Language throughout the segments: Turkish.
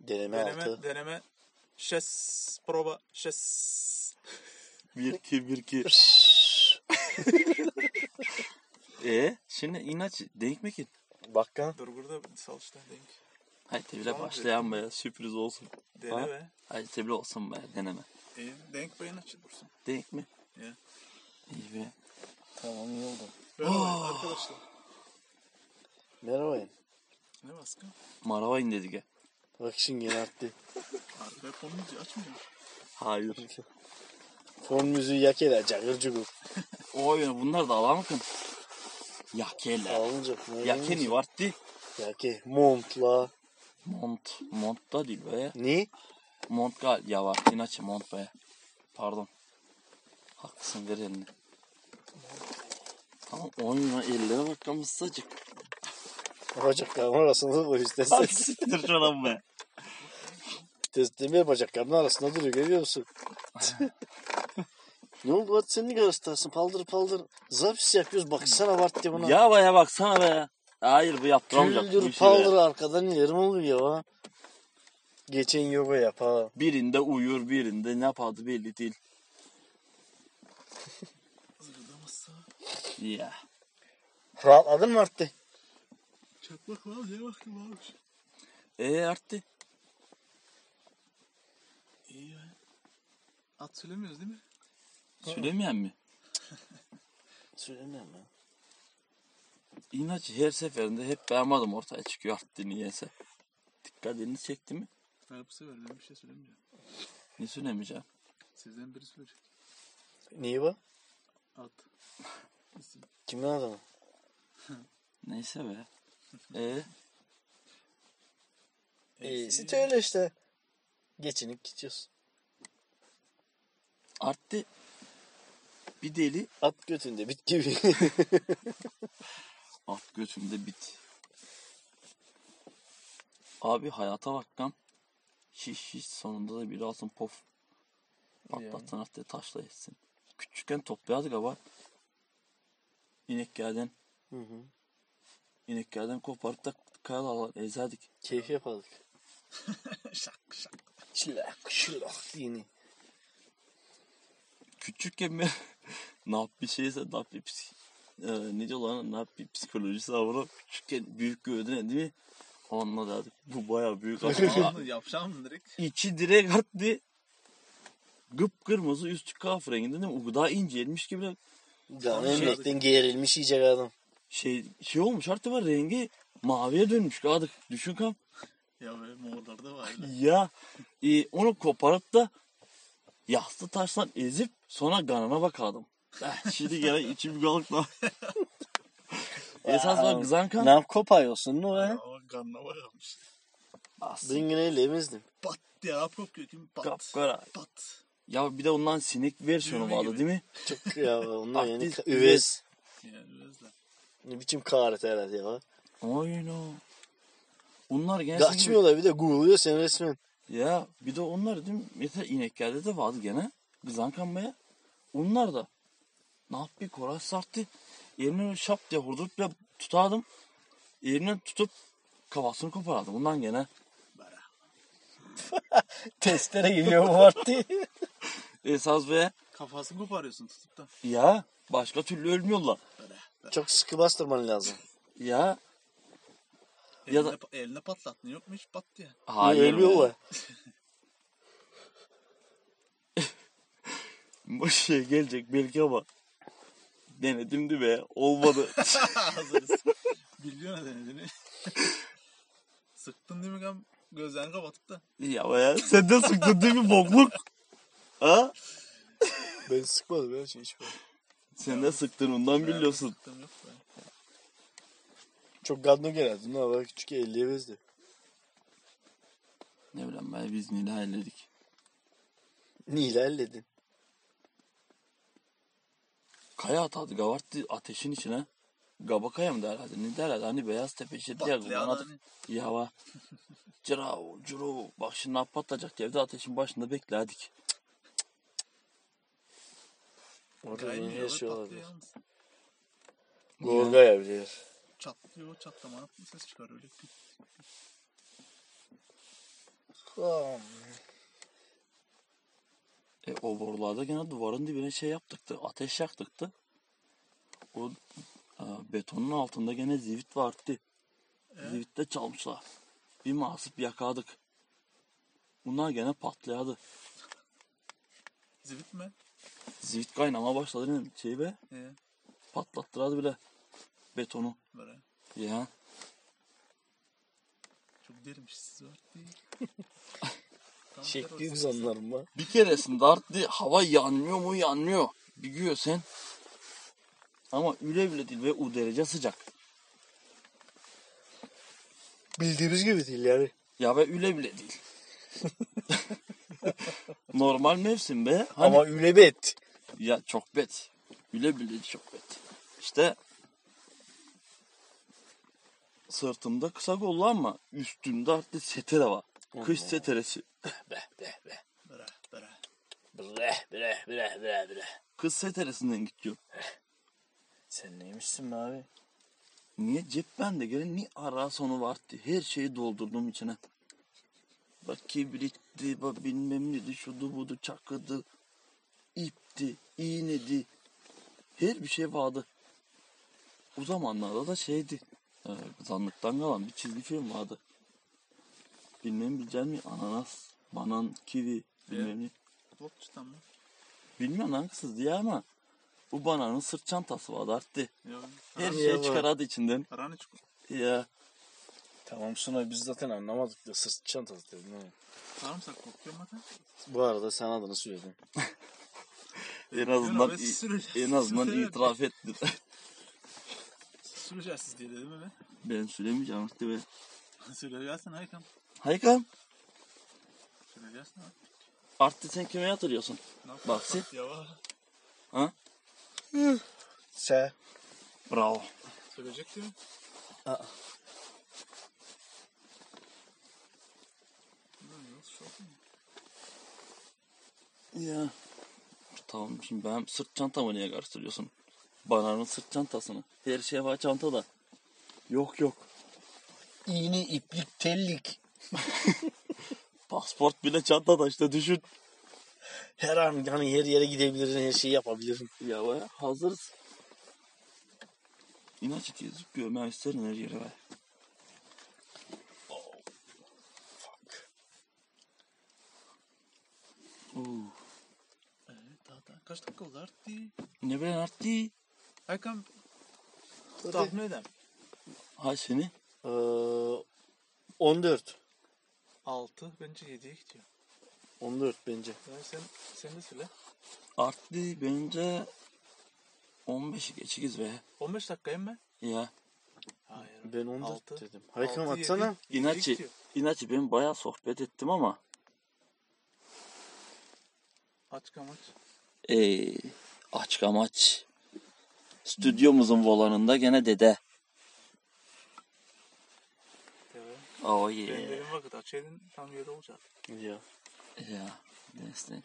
Deneme, Deneme, altı. deneme. Şes, prova, şes. Bir iki bir iki. e şimdi inat denk mi ki? Bakkan. Dur burada sal işte denk. Haydi bile Tamam, başlayan be sürpriz olsun. Dene Ha? be. Haydi bile olsun be deneme. İyi, denk beyin açı dursun. Denk mi? Ya. İyi be. Tamam iyi oldu. Merhaba arkadaşlar. Merhaba. Ne baskı? Maravayın dedik ya. Bak şimdi yine arttı. Arkaya fon müziği açmıyor. Hayır. Fon müziği yak eder. Cagır cugur. Oy bunlar da alamıkın. Yakele. Alınacak. Yakeni vardı. Yake. Montla. Mont. Mont da değil be. Ne? Mont gal. Ya var. İnaçı mont be. Pardon. Haklısın ver elini. Tamam oyuna ellere bakalım ısıcık. Bacaklarımın arasında o istersen. Hadi siktir şuna be. Testimi bacaklarımın arasında duruyor görüyor musun? ne oldu hadi sen ne göstersin paldır paldır. Zapis yapıyoruz baksana Bart diye buna. Ya baya baksana be. Hayır bu yaptıramayacak. işi paldır be. arkadan yerim oluyor ha. Geçen yoga yap ha. Birinde uyur birinde ne yapardı belli değil. Ya. Rahatladın mı Arttı? Çakmak var diye bakayım abi. E arttı. İyi ya. At süremiyoruz değil mi? Söylemeyen mi? Söylemiyorum ya. İnaç her seferinde hep beğenmedim ortaya çıkıyor arttı niyeyse. Dikkatini çekti mi? Ben bu sefer ben bir şey söylemeyeceğim. Ne söylemeyeceğim? Sizden biri söyleyecek. Niye bu? At. İsim. Kimin adamı? Neyse be. E İyisi öyle işte. Geçinip gidiyoruz. arttı. Bir deli At götünde bit gibi. at götümde bit. Abi hayata bak lan. Şiş şiş sonunda da bir altın pof. Patlatsın artık taşla etsin. Küçükken toplayardık ama. İneklerden, Hı hı. İneklerden koparıp da kayalarla ezerdik. Keyif yapardık. şak şak. Şılak şılak dini. Küçükken ne yap bir şeyse ne yap bir psik... Ee, ne diyorlar lan ne yap bir psikolojisi var bunu. Küçükken büyük gördün değil mi? Onunla derdik. Bu baya büyük adam. Yapacağım direkt. İçi direkt arttı. Kıpkırmızı üstü kahverengi dedim. O kadar incelmiş gibi Canım Şey- gerilmiş yiyecek adam. Şey şey olmuş artık var rengi maviye dönmüş kadık. Düşün kam. Ya böyle morlar da var. Ya e, onu koparıp da yassı taştan ezip sonra kanına bakardım. Eh, şimdi gene içim kalık da. Esas var kızan Ne kan. ne o ya? Ama kanına bakalmış. As- Ben yine öyle emezdim. Pat diye yapıyor kim? Pat. Kapkara. Pat. Ya bir de ondan sinek versiyonu vardı gibi. değil mi? Çok ya onlar yani üvez. Yani da. Ne biçim herhalde ya. Oyno. Onlar gene Kaçmıyorlar bir de guruluyor sen resmen. Ya bir de onlar değil mi? Mesela ineklerde de vardı gene. Kızan kanmaya. Onlar da. Ne yap bir koray sarttı. Öyle şap diye hurdurup ya tutardım. Eline tutup kafasını koparardım. Bundan gene. Testere geliyor bu vakti. Esas ve Kafasını koparıyorsun tutup da. ya başka türlü ölmüyorlar. Böyle. Çok sıkı bastırman lazım. Ya Eline, Ya da- eline patlattın yok mu hiç pat diye. hayır. Ölüyorlar. Bu şey gelecek belki ama denedim de be olmadı. Hazırız. Biliyor ne denediğini. Sıktın değil mi kan? Gözlerini kapatıp da. ya ya sen de sıktın değil mi bokluk? Ha? Ben sıkmadım ya şey hiç böyle. Sen de sıktın ondan biliyorsun. Sıktım yok be. Çok gadno geldi. Ne var küçük 50'ye bezdi. Ne bileyim ben biz neyle halledik. Niyle halledin. Kaya atardı gavarttı ateşin içine. Gaba kaya mı derlerdi? Ne derlerdi? Hani beyaz tepe işte diye kullanırdık. hani. Ya va. Cırav, cırav. Bak şimdi ne patlayacak diye evde ateşin başında beklerdik. Orada yeni yalnız. Gorga yapıyor. Çatlıyor çatlama ses çıkar öyle. Aa, E, o borularda gene duvarın dibine şey yaptıktı. Ateş yaktıktı. O e, betonun altında gene zivit vardı. Zivit de çalmışlar. Bir masıp yakadık. Bunlar gene patlayadı. Zivit mi? Zivit kaynama başladı değil mi? Şey be Ee, patlattılar bile betonu. böyle. Ya Çok dermiş siz var değil. Şekli kızanlar mı? bir keresinde arttı hava yanmıyor mu yanmıyor. Bir güyor sen. Ama öyle bile değil ve o derece sıcak. Bildiğimiz gibi değil yani. Ya ve öyle bile değil. Normal mevsim be. Hani Ama üle bet. Ya çok bet. Bile bile çok bet. İşte sırtımda kısa kollu ama üstümde artık setere var. Kış seteresi. Be be be. Bıra bıra. Bre bre bre bre bre. Kız seteresinden gidiyor. Sen neymişsin abi? Niye cep bende gene ni ara sonu vardı. Her şeyi doldurdum içine. Bak kibritti, bak bilmem neydi, şudu budu, çakıdı, ipti, iğnedi. Her bir şey vardı. O zamanlarda da şeydi. E, zanlıktan kalan bir çizgi film vardı. Bilmem bilecek mi? Ananas, banan, kivi, bilmem ne. Botçudan mı? Bilmiyorum hangisi diye ama bu bananın sırt çantası vardı arttı. Her şeyi çıkardı içinden. Paranı çık. Ya Tamam Sunay biz zaten anlamadık da sırt çantası dedin. ha. Sarımsak kokuyor mu zaten? Bu arada sen adını söyledin. en azından en azından itiraf etti. Süreceğiz diye dedim mi ben söylemeyeceğim işte be. Süreceğiz Haykam. Haykan Süreceğiz ha. artık sen kime yatırıyorsun? Bak sen. Ha? Se. Bravo. Sürecek diyor. Aa. Lan nasıl şok mu? Ya. Tamam şimdi ben sırt çantamı niye karıştırıyorsun? Bananın sırt çantasını. Her şey var çantada. Yok yok. İğne, iplik, tellik. Pasport bile çantada işte düşün. Her an hani her yere gidebilirim, her şeyi yapabilirim. Ya be hazırız. İnaç itiyiz. Görmem isterim her yere be. Oo. Evet daha daha. Kaç dakika oldu arttı? Ne bileyim arttı. Haykam. Tahmin edem. Hay seni. Ee, 14. 6 bence 7'ye gidiyor. 14 bence. Yani sen, sen de söyle. Arttı bence 15'i geçikiz be. 15 dakikayım mı? Ya. Hayır. Ben 14 Altı. dedim. Haykam Altı, atsana. İnaçı. İnaçı ben bayağı sohbet ettim ama. Aç kamaç. Aç kamaç. Stüdyomuzun volanında gene dede. Evet. Oh Ben yeah. dedim vakit açaydın tam yeri olacak. Ya. Ya. Destek.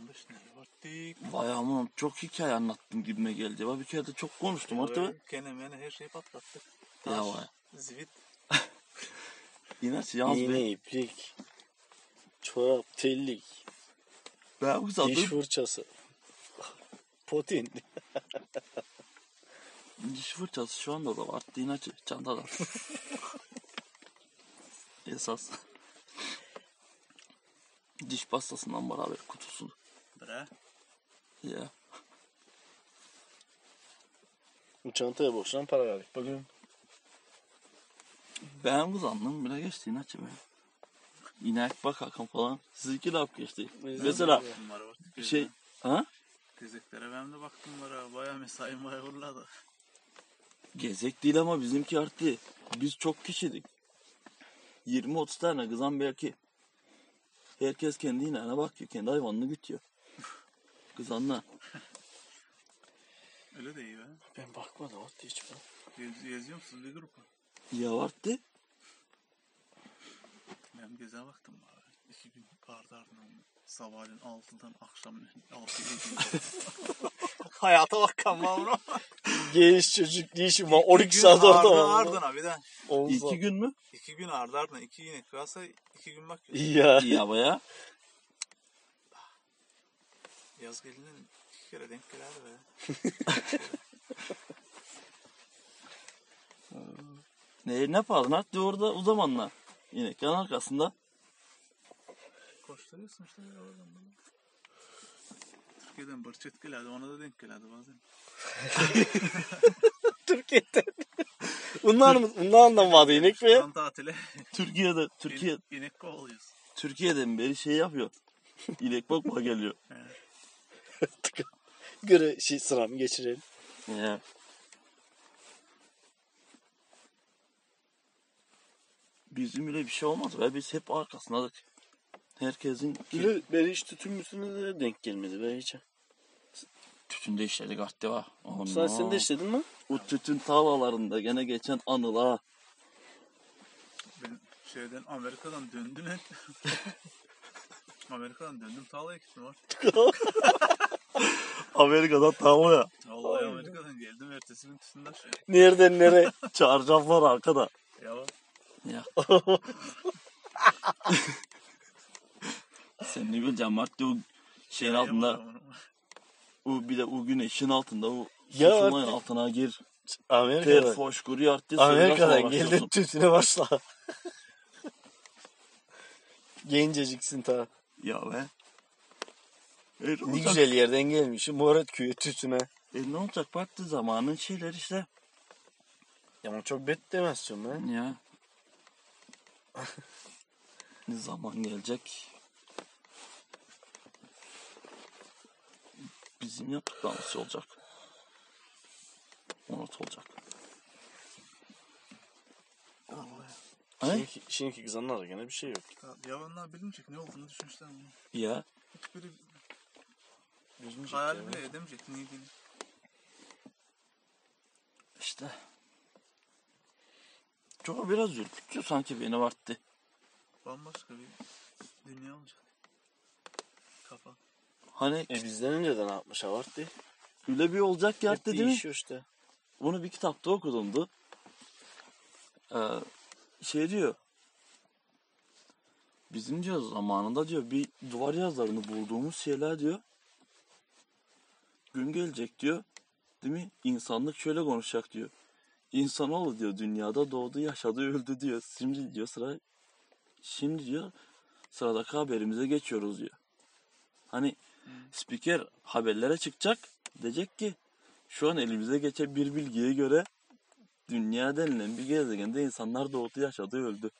15 ne var? Dik. Bayağı aman çok hikaye anlattım gibime geldi. Ben bir kere de çok konuştum artık. Gene mene her şeyi patlattık. Ya Taş, vay. zivit. İnaç yalnız İğne, ben, iplik. Çorap, tellik. Ben Diş uzadım. fırçası. Potin. Diş fırçası şu anda da var. İnaçı çantada. Esas. Diş pastasından beraber kutusu. Bre. Ya. Bu çantaya boşuna para verdik. Bakın. Ben uzandım bile geçti inaçı be. İnek bak hakan falan. Sizinki laf geçti. Mesela bir şey... Ha? Gezeklere ben de baktım var ha. Baya mesaim baya uğurladı. Gezek değil ama bizimki arttı. Biz çok kişidik. 20-30 tane kızan belki. Herkes kendi ineğine bakıyor. Kendi hayvanını gütüyor. Kızanlar. Öyle de iyi be. Ben bakmadım hatta hiç ben. Gez, geziyor musunuz bir grup? Ya arttı. Ben geze baktım var. İki gün vardı ardından. Sabahleyin 6'dan akşam 6'ya gidiyor. Hayata bak kanma bro. Genç çocuk ne işim var? İki 12 gün saat orada var. ardına bir de. İki gün mü? İki gün ardı ardına. iki inek kalsa iki gün bak. Ya. Ya baya. Yaz gelince iki kere denk geldi be. Ne, ne yapardın? Hatta orada o zamanlar. İneklerin arkasında. Koşturuyorsun işte ya oradan böyle. Türkiye'den bırçet geldi ona da denk geldi bazen. Türkiye'de. Bunlar mı? Bundan da vardı inek mi? Son tatile Türkiye'de, Türkiye, inek, inek kovalıyoruz. Türkiye'den beri şey yapıyor. İnek bakma geliyor. Göre şey sıramı geçirelim. Ya. Bizim bile bir şey olmaz be. Biz hep arkasındadık. Herkesin Öyle ben hiç tütün mütüne de denk gelmedi be hiç. tütünde işledik arttı var. Sen, sen de işledin mi? O tütün tarlalarında gene geçen anılar. Ben şeyden Amerika'dan döndüm hep. Amerika'dan döndüm tarlaya gittim var. Amerika'dan tarla ya. Vallahi Amerika'dan geldim ertesi gün tütünden şey. Nereden nereye? Çarşaflar arkada. Ya bak, Ya. Sen ne bileceksin Mart'ta o şeyin altında, o bir de o güneşin altında o Ya artık- altına gir. Ter Amerika'dan. foşkuru arttı. Amerika'dan geldin tütüne başla. Genceciksin ta. Ya be. E, ne, Ne güzel yerden gelmişim. Murat köyü tütüne. E, ne olacak baktı zamanın şeyler işte. Ya ama çok bet demezsin ben. Ya. ne zaman gelecek? Bizim yaptıklarımız olacak. Unut olacak. Şimdiki, şimdiki kızanlarda gene bir şey yok. Ya- Yalanlar bilmeyecek ne olduğunu düşünmüşler bunu. Ya. Hiçbiri hayal ya. bile edemeyecek işte. Çok biraz ürkütüyor sanki beni varttı. Bambaşka bir dünya olacak. Kafa. Hani E bizden önce de ne yapmış Avartı? öyle bir olacak ki Hep değil mi? değişiyor işte. Bunu bir kitapta okudumdu. Ee, şey diyor. Bizim diyor zamanında diyor bir duvar yazılarını bulduğumuz şeyler diyor. Gün gelecek diyor. Değil mi? İnsanlık şöyle konuşacak diyor. İnsanoğlu diyor dünyada doğdu yaşadı öldü diyor. Şimdi diyor sıra şimdi diyor sıradaki haberimize geçiyoruz diyor. Hani spiker haberlere çıkacak diyecek ki şu an elimize geçen bir bilgiye göre dünya denilen bir gezegende insanlar doğdu, yaşadı, öldü.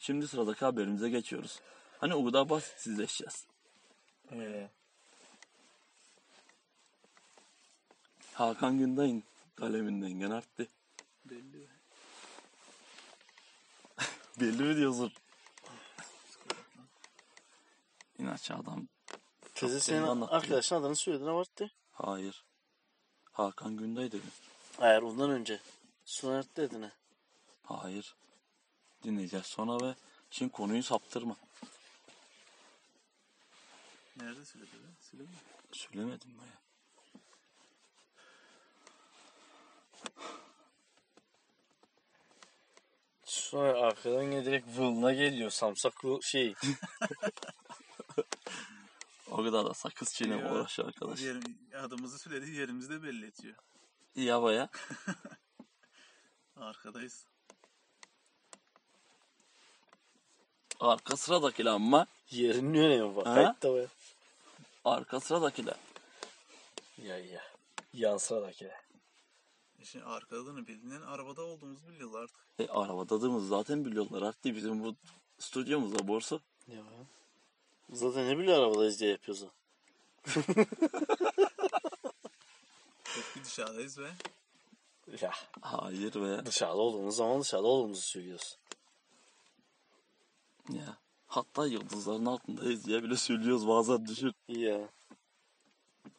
Şimdi sıradaki haberimize geçiyoruz. Hani o kadar basitsizleşeceğiz. Ee, Hakan Günday'ın kaleminden gene arttı. Belli. Belli mi diyorsun? İnatçı adam. Çok senin arkadaşın adını söyledin Avartı. Hayır. Hakan Günday dedi. Hayır ondan önce. Soner dedin ha. Hayır. Dinleyeceğiz sonra ve şimdi konuyu saptırma. Nerede söyledi be? Söyledi mi? Söylemedim ben ya. Sonra arkadan yine direkt vılına geliyor. Samsaklı şey. O kadar da sakız çiğneme Ya, uğraşıyor arkadaş. Yerim, adımızı söyledi yerimizi de belli ediyor. İyi baya. Arkadayız. Arka sıradakiler ama. Yerinin önemi var. Ha? Kayıt da var. Arka sıradakiler. Ya ya. Yan sıradaki. Şimdi arkadığını bildiğinden arabada olduğumuzu biliyorlar artık. E, arabadadığımız zaten biliyorlar artık bizim bu stüdyomuzda borsa. Ya. Zaten ne biliyor arabadayız diye yapıyoruz o. Hep bir dışarıdayız ve Ya. Hayır be. Dışarıda olduğumuz zaman dışarıda olduğumuzu söylüyoruz. Ya. Hatta yıldızların altındayız diye bile söylüyoruz bazen düşün. Ya.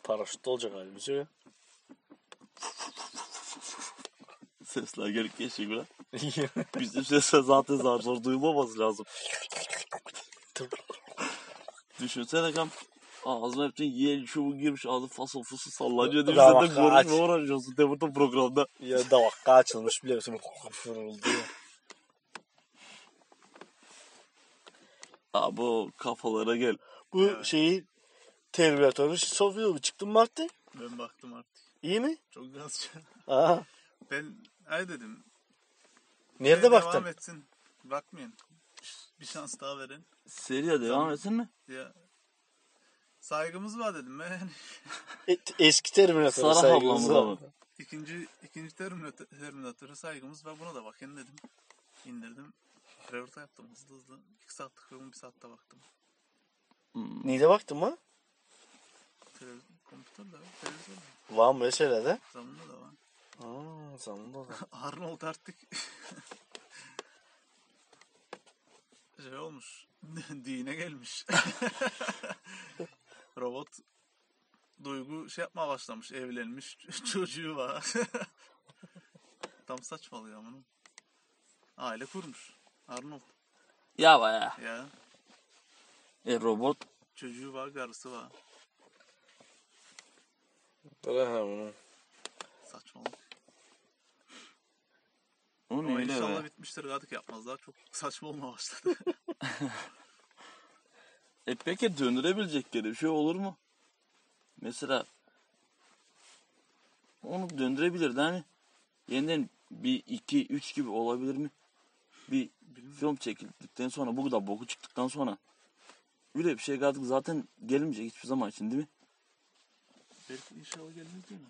Paraşütte olacak halimiz yok. Sesler gelip geçiyor bile. Bizim sesler zaten zar zor duyulmaması lazım. Düşünsene kam Ağzına hepsini yiyen çubuğu girmiş ağzı fasıl fısıl sallanıyor. Bravo, Zaten kaç. konuşma uğraşıyorsun Demir'de programda. Ya davakka açılmış biliyor musun? Fırıldı ya. Abi o kafalara gel. Bu Evet. şeyi Terminator'un son filmi çıktı mı Martin? Ben baktım artık. İyi mi? Çok gazcı. Aha. Ben ay dedim. Nerede "Devam baktın? etsin. Bakmayın. Bir şans daha verin. Seriye devam Tamam. etsin mi? Ya saygımız var dedim ben. Yani eski Terminator'a saygımız var. mı? ikinci ikinci Terminator, Terminator'a saygımız var. Buna da bakın dedim. İndirdim. Reverta yaptım hızlı hızlı. İki saatlik film bir saatte baktım. Hmm. Neyde baktın mı? Televiz kompütörle, televizyonla. Var mı mesela de? Zamanında da var. Aa, zamanında da. Arnold artık şey olmuş. Dine gelmiş. Robot duygu şey yapmaya başlamış. Evlenmiş. Çocuğu var. Tam saçmalıyor ama. Aile kurmuş. Arnold. Ya baya. Ya. E robot. Çocuğu var, karısı var. Bırak bunu. Saçmalık. O Ama inşallah be? bitmiştir. Artık yapmazlar. Çok saçma olmaya başladı. E peki döndürebilecek geri bir şey olur mu? Mesela onu döndürebilirdi hani. Yeniden bir iki üç gibi olabilir mi? Bir Bilmiyorum. film çekildikten sonra bu kadar boku çıktıktan sonra öyle bir şey artık zaten gelmeyecek hiçbir zaman için değil mi? Belki inşallah gelmez değil mi?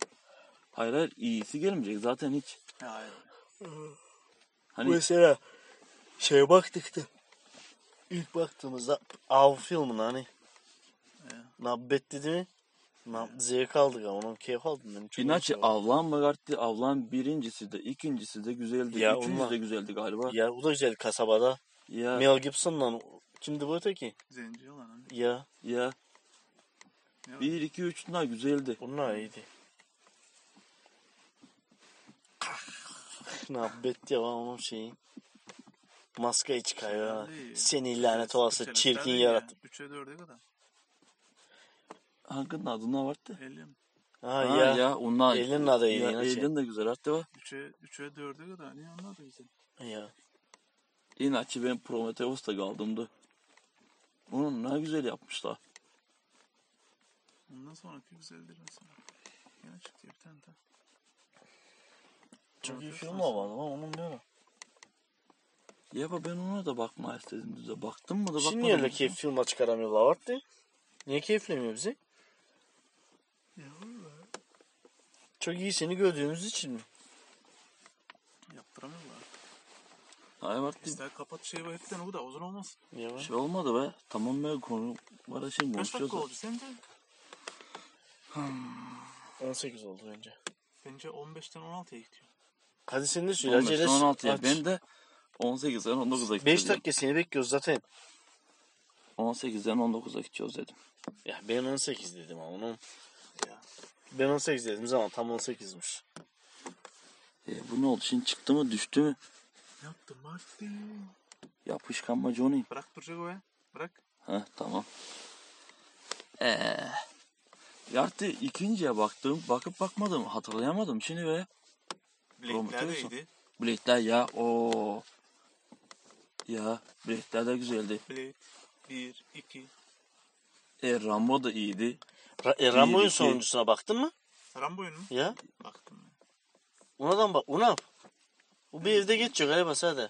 Hayır hayır iyisi gelmeyecek zaten hiç. Hayır. Hani Mesela şeye baktık da ilk baktığımızda av filmine hani. Nabbet dedi mi? Nab zevk aldık ama onun keyif aldım ben. Çok İnaçı avlan Magartti avlan birincisi de ikincisi de güzeldi. Ya üçüncüsü onlar- de güzeldi galiba. Ya o da güzel kasabada. Ya Mel Gibson'la kimdi bu öteki? Zenci olan hani. Ya ya Ya. bir iki üç daha güzeldi. onlar iyiydi. Nabbet ya lan onun şeyi. Maskayı çıkarıyor. Değil. Seni lanet olası çirkin yarattı. Üçe dörde kadar. Hanginin adı ne vardı? Alien. Ha, Ha, ya. ya onlar. Alien'ın adı ya, Alien, şey. Alien de güzel hatta var. Üçe, üçe dörde kadar. Niye onlar da güzel. Ya. İnaçı ben Prometheus'ta kaldımdı. Onu ne güzel yapmışlar. Ondan sonraki güzeldir mesela. Yine çıktı bir tane daha. Çok iyi Prometheus film nasıl? olmadı ama onun ne var? Ya ben ona da bakma istedim düze. Baktım mı da bakmadım. Şimdi öyle keyif film çıkaramıyorlar vardı. Niye keyiflemiyor bizi? Ya. Çok iyi seni gördüğümüz için mi? Yaptıramıyorlar. Hayır bak bir İster kapat şey var. Hepten o da uzun olmaz. Ya. şey olmadı be. Tamam be konu var şey Kaç konuşuyoruz. dakika oldu sence? 18 oldu bence. Bence 15'ten 16'ya gidiyor. Hadi sen de söyle. 15 Acele 16'ya. aç. Ben de 18'den 19'a 5 gideceğiz. dakika seni bekliyoruz zaten. 18'den 19'a gideceğiz dedim. Ya ben 18 dedim ama onun. Ya. Ben 18 dedim zaman tam 18'miş. E, bu ne oldu? Şimdi çıktı mı düştü mü? Yaptım Marty. Yapışkan mı Johnny? Bırak duracak o ya. Bırak. Heh tamam. Eee. Yartı ikinciye baktım. Bakıp bakmadım. Hatırlayamadım. Şimdi be. Prometheus'u. neydi? Blade'ler ya. o Ya Blade'ler de güzeldi. Blade 1, 2. E, Rambo da iyiydi. Ra e, Rambo'nun sonuncusuna baktın mı? Rambo'yun mu? Ya. Baktım. ben. Ona da bak. Ona yap. O bir evde geçiyor galiba sadece.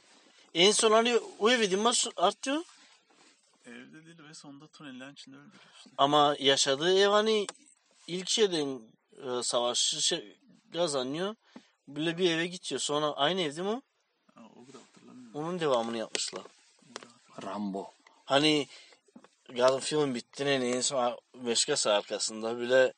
En son hani o evi dimaz artıyor. Evde değil ve sonunda tünellerin içinde öldürüyor işte. Ama yaşadığı ev hani ilk şeyden e, savaşı şey, kazanıyor. Böyle bir eve gidiyor. Sonra aynı ev değil mi? o? Ha, o hatırlamıyorum. Onun devamını yapmışlar. Rambo. Hani yarın film bitti ne en son Meşkası arkasında böyle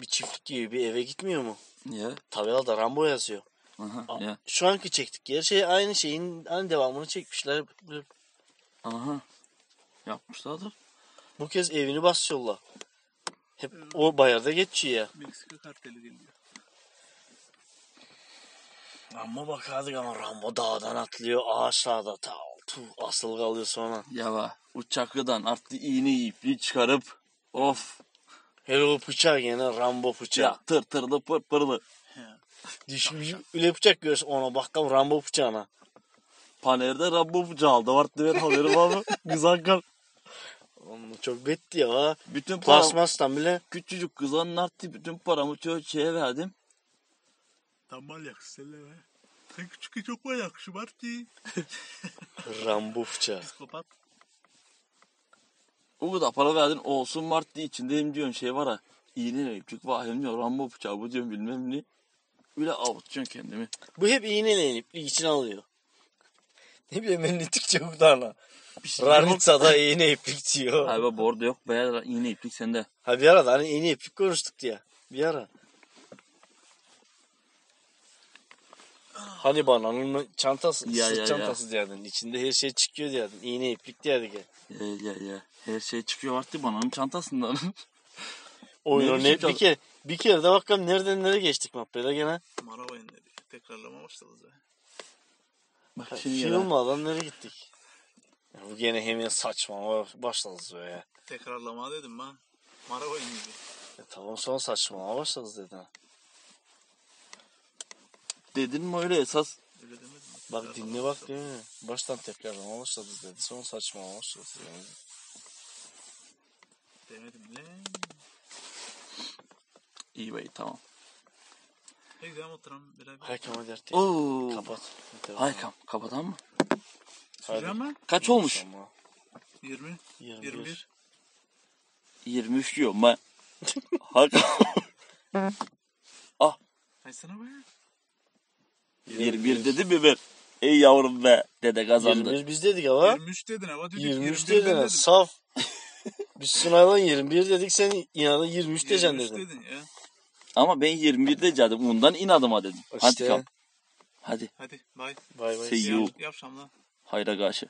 bir çiftlik gibi bir eve gitmiyor mu? Ya. Tabelada Rambo yazıyor. Aha. A- Ya. Şu anki çektik yer şey aynı şeyin aynı devamını çekmişler. Aha. Yapmışlardır. Bu kez evini basıyorlar. Hep o bayarda geçiyor ya. Meksika karteli geliyor. Rambo bakardık ama Rambo dağdan atlıyor ağaçlarda ta asıl kalıyor sonra. Ya bak. Uçakıdan artık iğne ipliği çıkarıp Of. Hele o bıçak gene Rambo bıçağı. Ya tır tırlı pır pırlı. Düşmüş öyle bıçak görürsün ona bakalım Rambo bıçağına. Panerde Rambo bıçağı aldı. Var ben haberim abi. Kızan kan. Oğlum çok betti ya. Bütün param, Plasmastan bile küçücük kızanın arttı. Bütün paramı şeye verdim. Tam manyak selleme. Sen küçük çok manyak şımartı. Rambo bıçağı. Psikopat. O kadar para verdin olsun Mart diye içindeyim diyorsun şey var ha. İğne iplik vahim diyor. Rambo bıçağı bu diyorum bilmem ne. Öyle avutuyorsun kendimi. Bu hep iğneyle iplik için alıyor. Ne bileyim kurtarla. Bir şey. Ranitsa'da iğne iplik diyor. Abi bordo yok. Bayağı iğne iplik sende. Ha bir ara da hani iğne iplik konuştuk diye. Bir ara. Hani bananın çantası, Ya, sırt ya, ya. çantası diyordun. İçinde her şey çıkıyor diyordun. İğne iplik diyorduk ya. Ya ya ya. Her şey çıkıyor artık bananın çantasından. Oyunu Ne bir kere bir kere de bakalım nereden nereye geçtik mahvede gene. Marabayın dedi. Tekrarlama başladı zaten. Bak Ha, şimdi ha. olmadan nereye gittik? Ya bu gene hemen saçma başladı ya. Tekrarlama dedim ben. Marabayın gibi. E tamam sonra saçmalama başladı dedin. Dedin mi öyle esas? Öyle demedim mi? Bak Tekrarlama dinle bak değil mi? Baştan tekrarlama başladı dedi. Sonra saçmalama başladı. Yani. Demedim lan. İyi bey tamam. Hey gidelim oturalım beraber. Haykam hadi artık. Oo. Kapat. Haykam kapatalım mı? Süreceğim ben. Kaç olmuş? Tamam. 20. 21. 21. 23 diyorum ben. Haykam. Kaç sene be? 21 dedi mi ben? Ey yavrum be. Dede kazandı. 21 biz dedik ama. 23 dedin ama dedik 23 21 dedin. ha, Saf. biz Sunay'dan 21 dedik sen inadın 23 diyeceksin 23 dedin. dedin ya. Ama ben 21 diyecektim. Ondan inadıma dedim. Hadi İşte. kam. Hadi. Hadi bay. Bay bay. See you. Yap, yap. Hayra karşı.